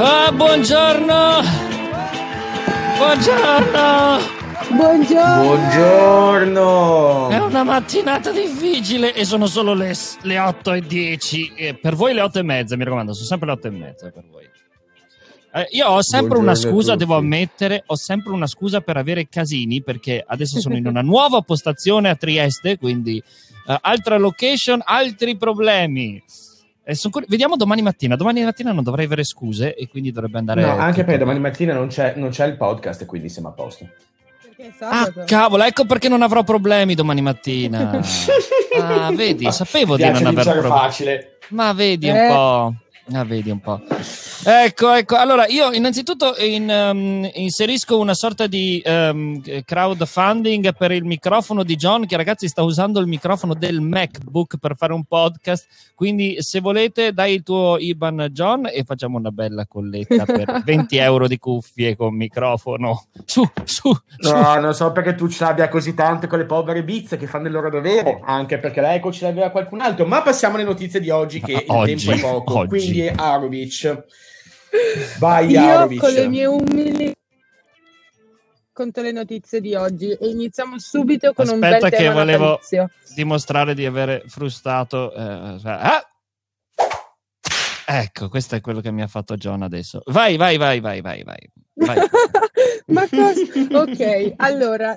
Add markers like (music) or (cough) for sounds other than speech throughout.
Ah, buongiorno! Buongiorno! Buongiorno! Buongiorno! È una mattinata difficile e sono solo le, le 8 e 10. E per voi le 8 e mezza, mi raccomando, sono sempre le 8 e mezza per voi. Eh, io ho sempre Buongiorno una scusa, devo ammettere, ho sempre una scusa per avere casini perché adesso sono in una nuova postazione a Trieste, quindi eh, altra location, altri problemi. Eh, cur- Vediamo domani mattina. Domani mattina non dovrei avere scuse e quindi dovrebbe andare. No, anche perché domani mattina non c'è, non c'è il podcast e quindi siamo a posto. Ah, cavolo, ecco perché non avrò problemi domani mattina. (laughs) Ah, vedi, sapevo di non aver vincere problemi. facile. Ma vedi un Eh. po'. Ah, vedi un po'. Ecco, ecco. Allora, io innanzitutto in, ehm, inserisco una sorta di ehm, crowdfunding per il microfono di John, che ragazzi sta usando il microfono del MacBook per fare un podcast. Quindi, se volete, dai il tuo IBAN, John, e facciamo una bella colletta per (laughs) 20 euro di cuffie con microfono. Su, su, su. No, non so perché tu ce l'abbia così tante con le povere bizze che fanno il loro dovere, anche perché l'Eco ce l'aveva qualcun altro. Ma passiamo alle notizie di oggi, che Ma il tempo è oggi, poco. oggi. Quindi Arovic. Vai Io Arovic. con le mie umili conto le notizie di oggi e iniziamo subito con un Aspetta bel che tema volevo natalizio. dimostrare di avere frustato. eh, cioè- ah! Ecco, questo è quello che mi ha fatto John adesso. Vai, vai, vai, vai, vai, vai. vai. (laughs) Ma cosa? Ok, allora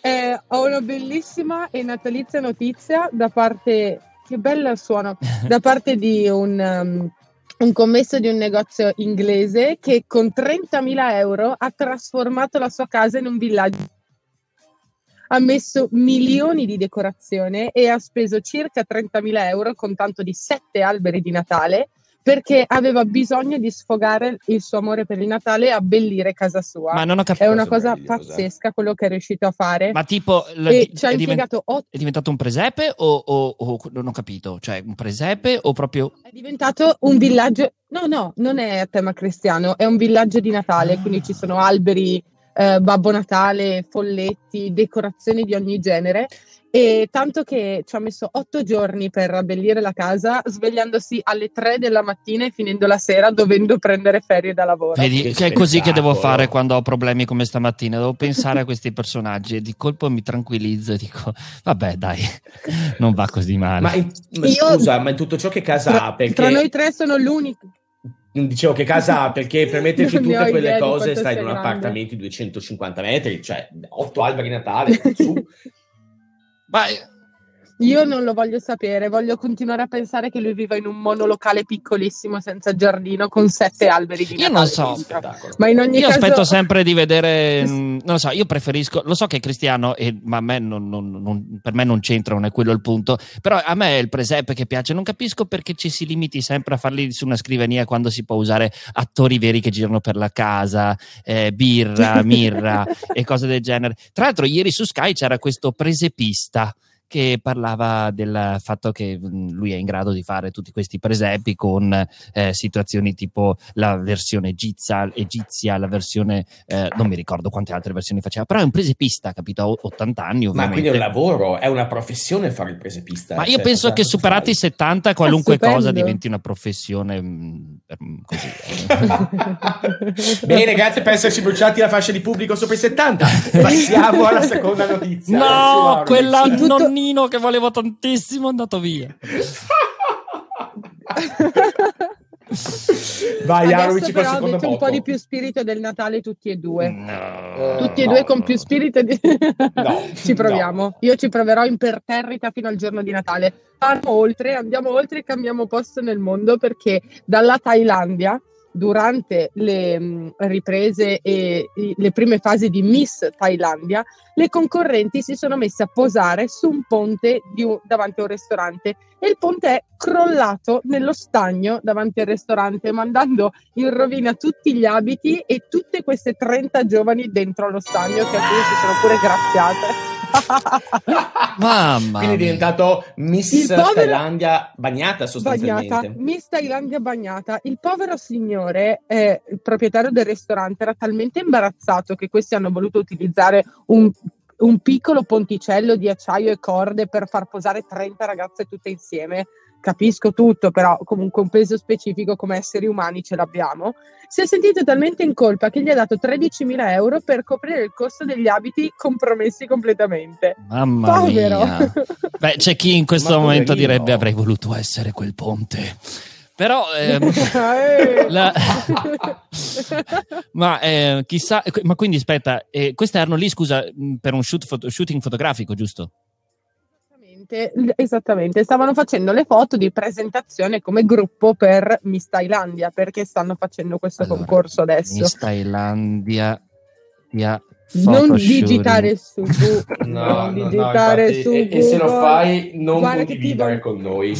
eh, ho una bellissima e natalizia notizia da parte, che bella il suono, da parte di un, um, un commesso di un negozio inglese che con 30.000 euro ha trasformato la sua casa in un villaggio. Ha messo milioni di decorazione e ha speso circa 30.000 euro con tanto di sette alberi di Natale perché aveva bisogno di sfogare il suo amore per il Natale e abbellire casa sua. Ma non ho È capito. una cosa meravigliosa. pazzesca quello che è riuscito a fare. Ma tipo, e ci ha è, impiegato otto è diventato un presepe o, o- o- non ho capito? Cioè, un presepe o proprio... È diventato un villaggio. No, no, non è a tema cristiano, è un villaggio di Natale, quindi ci sono alberi, eh, Babbo Natale, folletti, decorazioni di ogni genere. E tanto che ci ha messo otto giorni per abbellire la casa, svegliandosi alle tre della mattina e finendo la sera dovendo prendere ferie da lavoro. Vedi, Che che è così che devo fare quando ho problemi come stamattina. Devo pensare a questi personaggi e di colpo mi tranquillizzo e dico, vabbè, dai, non va così male. Ma, in- ma Io- scusa, ma in tutto ciò che casa ha? Tra, Perché tra noi tre sono l'unico. dicevo che casa ha? Perché (laughs) per metterci tutte quelle cose stai in un grande. appartamento di 250 metri, cioè otto alberi di Natale, su. (laughs) Ma, eh, Io non lo voglio sapere, voglio continuare a pensare che lui viva in un monolocale piccolissimo senza giardino con sette alberi di Io Natale non so. Ma in ogni Io caso aspetto sempre di vedere, (laughs) mh, non lo so, io preferisco, lo so che è cristiano, e, ma a me non, non- non- per me non c'entra, non è quello il punto, però a me è il presepe che piace, non capisco perché ci si limiti sempre a farli su una scrivania quando si può usare attori veri che girano per la casa, eh, birra, (laughs) mirra e cose del genere. Tra l'altro ieri su Sky c'era questo presepista che parlava del fatto che mh, lui è in grado di fare tutti questi presepi con eh, situazioni tipo la versione egizia, egizia la versione eh, non mi ricordo quante altre versioni faceva, però è un presepista, capito? Ha 80 anni Ma ovviamente. quindi è un lavoro, è una professione fare il presepista. Ma io cioè, penso cosa- che superati i fai? 70 qualunque cosa diventi una professione mh, per- così. eh. (laughs) Bene, grazie per esserci bruciati la fascia di pubblico sopra i 70. (laughs) Passiamo alla seconda notizia. No, quella Tutto- nonnino che volevo tantissimo è andato via. (laughs) Vai, Arovic, però secondo avete un po' di più spirito del Natale tutti e due. No. Tutti e no, due con no. più spirito di... No, (laughs) Ci proviamo. no. Io ci proverò imperterrita fino al giorno di Natale. Andiamo oltre, andiamo oltre e cambiamo posto nel mondo perché dalla Thailandia, durante le mh, riprese e le prime fasi di Miss Thailandia, le concorrenti si sono messe a posare su un ponte un- davanti a un ristorante e il ponte è crollato nello stagno davanti al ristorante, mandando in rovina tutti gli abiti e tutte queste 30 giovani dentro lo stagno che a cui si sono pure graziate. Mamma Quindi è diventato Miss povero- Thailandia bagnata sostanzialmente. bagnata, Miss Thailandia bagnata. Il povero signore, eh, il proprietario del ristorante, era talmente imbarazzato che questi hanno voluto utilizzare un, un piccolo ponticello di acciaio e corde per far posare 30 ragazze tutte insieme. capisco tutto, però comunque un peso specifico come esseri umani ce l'abbiamo, si è sentito talmente in colpa che gli ha dato 13.000 euro per coprire il costo degli abiti compromessi completamente. Mamma Povero. mia. (laughs) Beh, c'è chi in questo Ma momento poverino. direbbe avrei voluto essere quel ponte. Però, ehm, (laughs) Eh. la- ma eh, chissà, ma quindi aspetta, eh, queste erano lì, scusa, per un shoot foto- shooting fotografico, giusto? Esattamente, esattamente, stavano facendo le foto di presentazione come gruppo per Miss Thailandia perché stanno facendo questo Allora, concorso adesso. Miss Thailandia dia non digitare su (laughs) Google, non digitare su e, e se lo Google. fai non Guarda ti condividere voglio- con noi.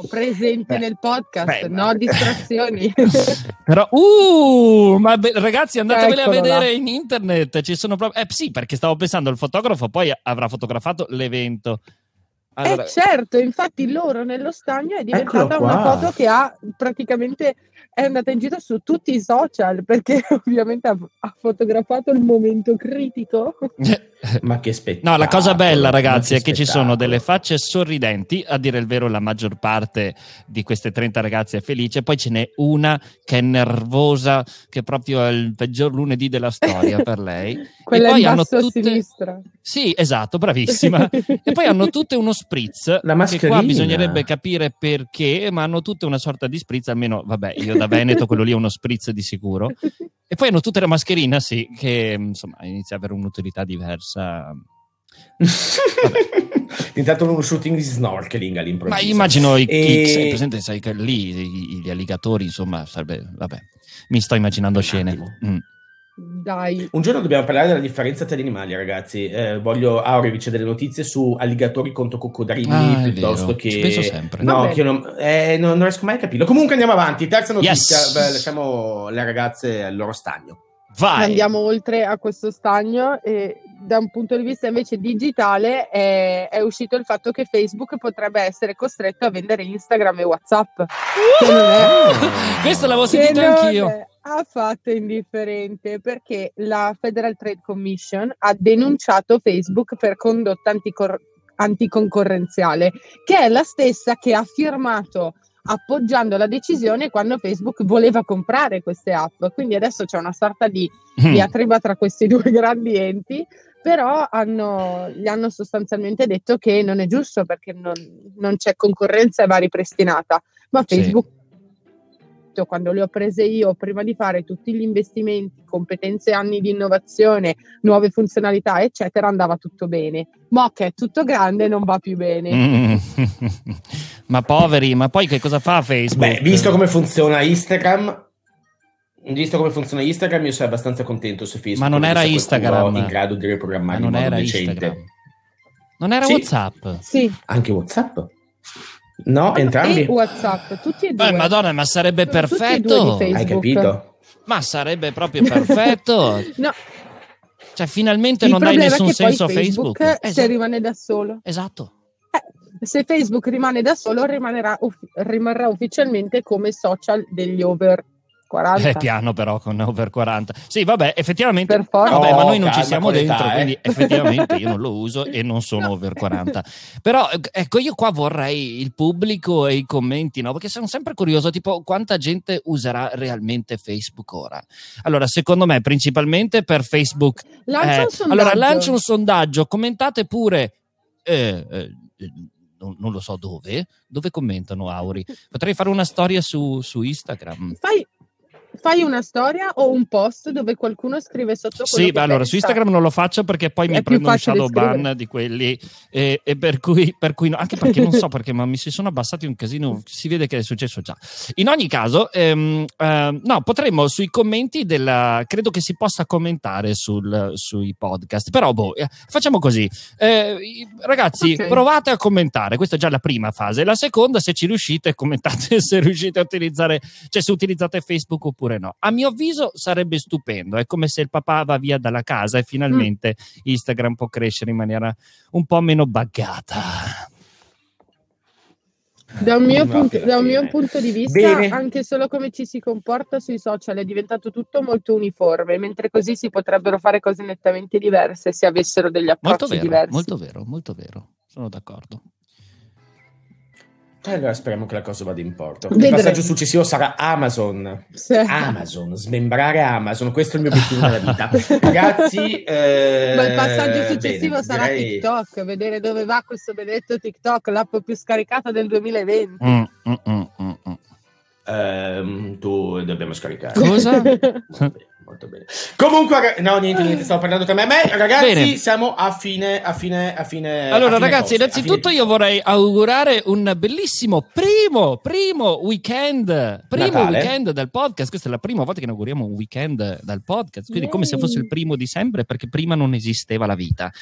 Siamo presenti Beh, nel podcast, beh, no ma- distrazioni. (laughs) Però, uh, ma be- ragazzi, andatevele a Eccolo là. vedere in internet. Ci sono proprio. Eh sì, perché stavo pensando, il fotografo poi avrà fotografato l'evento. Allora, Eh certo, infatti loro nello stagno è diventata una foto che ha praticamente è andata in giro su tutti i social perché (laughs) ovviamente ha, ha fotografato il momento critico. (laughs) Ma che spettacolo. No, la cosa bella, ragazzi, ma è che ci sono delle facce sorridenti. A dire il vero, la maggior parte di queste 30 ragazze è felice. Poi ce n'è una che è nervosa, che proprio è il peggior lunedì della storia per (laughs) lei. Quella e poi in hanno basso a tutte. sinistra. Sì, esatto, bravissima. e poi hanno tutte uno spritz. La che mascherina. qua bisognerebbe capire perché, ma hanno tutte una sorta di spritz. Almeno, vabbè, io da Veneto quello lì è uno spritz di sicuro. E poi hanno tutte la mascherina, sì, che insomma inizia ad avere un'utilità diversa. (laughs) Diventato uno shooting di snorkeling all'improvviso. Ma immagino i E- kicks, presente, sai che lì gli alligatori, insomma, sarebbe, vabbè, mi sto immaginando scene. Mm. Dai, Un giorno dobbiamo parlare della differenza tra gli animali, ragazzi. Eh, voglio Aurevich delle notizie su alligatori contro coccodrilli Ah, piuttosto che. Ci penso sempre. No, che non, eh, non- non riesco mai a capirlo. Comunque andiamo avanti. Terza notizia. Yes. Beh, lasciamo le ragazze al loro stagno. Vai! andiamo oltre a questo stagno e da un punto di vista invece digitale è, è uscito il fatto che Facebook potrebbe essere costretto a vendere Instagram e WhatsApp. È, Questo l'avevo sentito anch'io. è affatto indifferente perché la Federal Trade Commission ha denunciato Facebook per condotta anticor- anticoncorrenziale, che è la stessa che ha firmato appoggiando la decisione quando Facebook voleva comprare queste app. Quindi adesso c'è una sorta di Mm. diatriba tra questi (laughs) due grandi enti, però hanno, gli hanno sostanzialmente detto che non è giusto perché non, non c'è concorrenza e va ripristinata. Ma Sì. Facebook, quando le ho prese io, prima di fare tutti gli investimenti, competenze, anni di innovazione, nuove funzionalità, eccetera, andava tutto bene. Ma che è tutto grande non va più bene. Mm. (laughs) ma poveri, ma poi che cosa fa Facebook? Beh, visto come funziona Instagram. Visto come funziona Instagram, io sono abbastanza contento se Facebook Ma non era Instagram. in grado di Ma riprogrammare in non modo era decente. Instagram. Non era Sì. WhatsApp. Sì, Anche WhatsApp? No, entrambi. e WhatsApp, tutti e due. Beh, madonna, ma sarebbe Sono perfetto. Hai capito? Ma sarebbe proprio perfetto. (laughs) No, Cioè, finalmente il non dai è nessun che senso a poi Facebook. Facebook se Esatto. rimane da solo. esatto. Eh, se Facebook rimane da solo, rimanerà, rimarrà ufficialmente come social degli over 40. È piano però con over 40. Sì, vabbè, effettivamente. Per forza. Vabbè, ma Oh, noi non ci calma siamo con dentro, eh. quindi (laughs) effettivamente io non lo uso e non sono No. (laughs) over 40. Però eh, ecco, io qua vorrei il pubblico e i commenti, no? Perché sono sempre curioso, tipo, quanta gente userà realmente Facebook ora? Allora, secondo me, principalmente per Facebook. Lancia eh, un sondaggio. allora, lancio un sondaggio, commentate pure. eh, eh, eh, non, non lo so dove, dove commentano Auri. Potrei fare una storia su, su Instagram. Fai, fai una storia o un post dove qualcuno scrive sotto Sì, beh, allora su. Instagram non lo faccio perché poi È mi prendo un shadow ban di quelli e, e per cui, per cui no, anche perché non so (laughs) perché, ma mi si sono abbassati un casino, si vede che è successo già. In ogni caso, ehm, ehm, no, potremmo sui commenti della, credo che si possa commentare sul- sui podcast, però boh, eh, facciamo così. Eh, ragazzi, Ok. provate a commentare, questa è già la prima fase. La seconda, se ci riuscite, commentate (laughs) se riuscite a utilizzare, cioè se utilizzate Facebook oppure no. A mio avviso sarebbe stupendo, è come se il papà va via dalla casa e finalmente Instagram può crescere in maniera un po' meno buggata. Da un, mio Va punto, da un mio punto di vista, Bene. anche solo come ci si comporta sui social è diventato tutto molto uniforme, mentre così si potrebbero fare cose nettamente diverse se avessero degli Molto approcci vero, diversi. molto vero, molto vero, sono d'accordo. Allora speriamo che la cosa vada in porto. Il Vedremo. passaggio successivo sarà Amazon. Sì. Amazon, smembrare Amazon, questo è il mio obiettivo (laughs) nella vita. Ragazzi, eh, ma il passaggio successivo bene, sarà direi... TikTok, vedere dove va questo benedetto TikTok, l'app più scaricata del 2020. Mm, mm, mm, mm, mm. Um, tu dobbiamo scaricare. Cosa? (laughs) (laughs) molto bene. Comunque, no, niente, niente, stavo parlando tra me e me. Ragazzi, bene. siamo a fine, a fine, a fine. Allora, a fine ragazzi, cose, innanzitutto io vorrei augurare un bellissimo primo, primo weekend. Primo Natale. weekend del podcast. Questa è la prima volta che inauguriamo un weekend dal podcast. Quindi, Yay. come se fosse il primo di sempre, perché prima non esisteva la vita.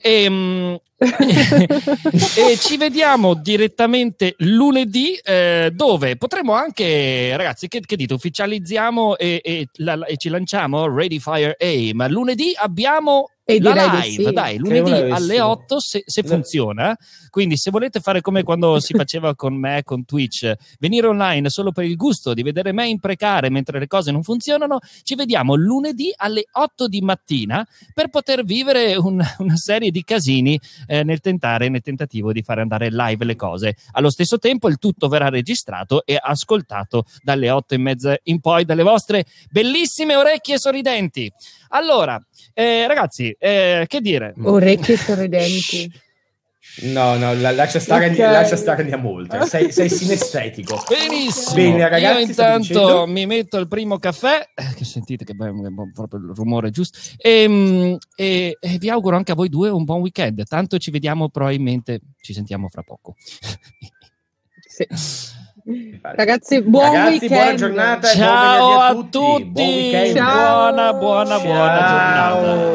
E, ehm, (laughs) e ci vediamo direttamente lunedì, eh, dove potremo anche, ragazzi, che, che dite, ufficializziamo e, e, la, e ci lanciamo Ready Fire Aim. Lunedì abbiamo e la live, sì. dai, lunedì alle 8 se, se funziona. Quindi se volete fare come quando si (laughs) faceva con me con Twitch, venire online solo per il gusto di vedere me imprecare mentre le cose non funzionano, ci vediamo lunedì alle 8 di mattina per poter vivere un, (laughs) una serie di casini eh, nel tentare, nel tentativo di fare andare live le cose. Allo stesso tempo il tutto verrà registrato e ascoltato dalle 8 e mezza in poi dalle vostre bellissime orecchie sorridenti. Allora, eh, ragazzi, eh, che dire? Orecchie sorridenti. No, no, la, lascia, stare, okay. lascia stare andiamo oltre. Sei, sei sinestetico. Benissimo. Bene, ragazzi, Io intanto mi metto il primo caffè, eh, che sentite che bello, proprio il rumore giusto. E, ehm, e, e, vi auguro anche a voi due un buon weekend. Tanto ci vediamo probabilmente, ci sentiamo fra poco. sì. (laughs) Ragazzi, buon Ragazzi, buona giornata. Ciao a tutti. tutti. Buon Ciao. Buona, buona, Ciao. buona giornata.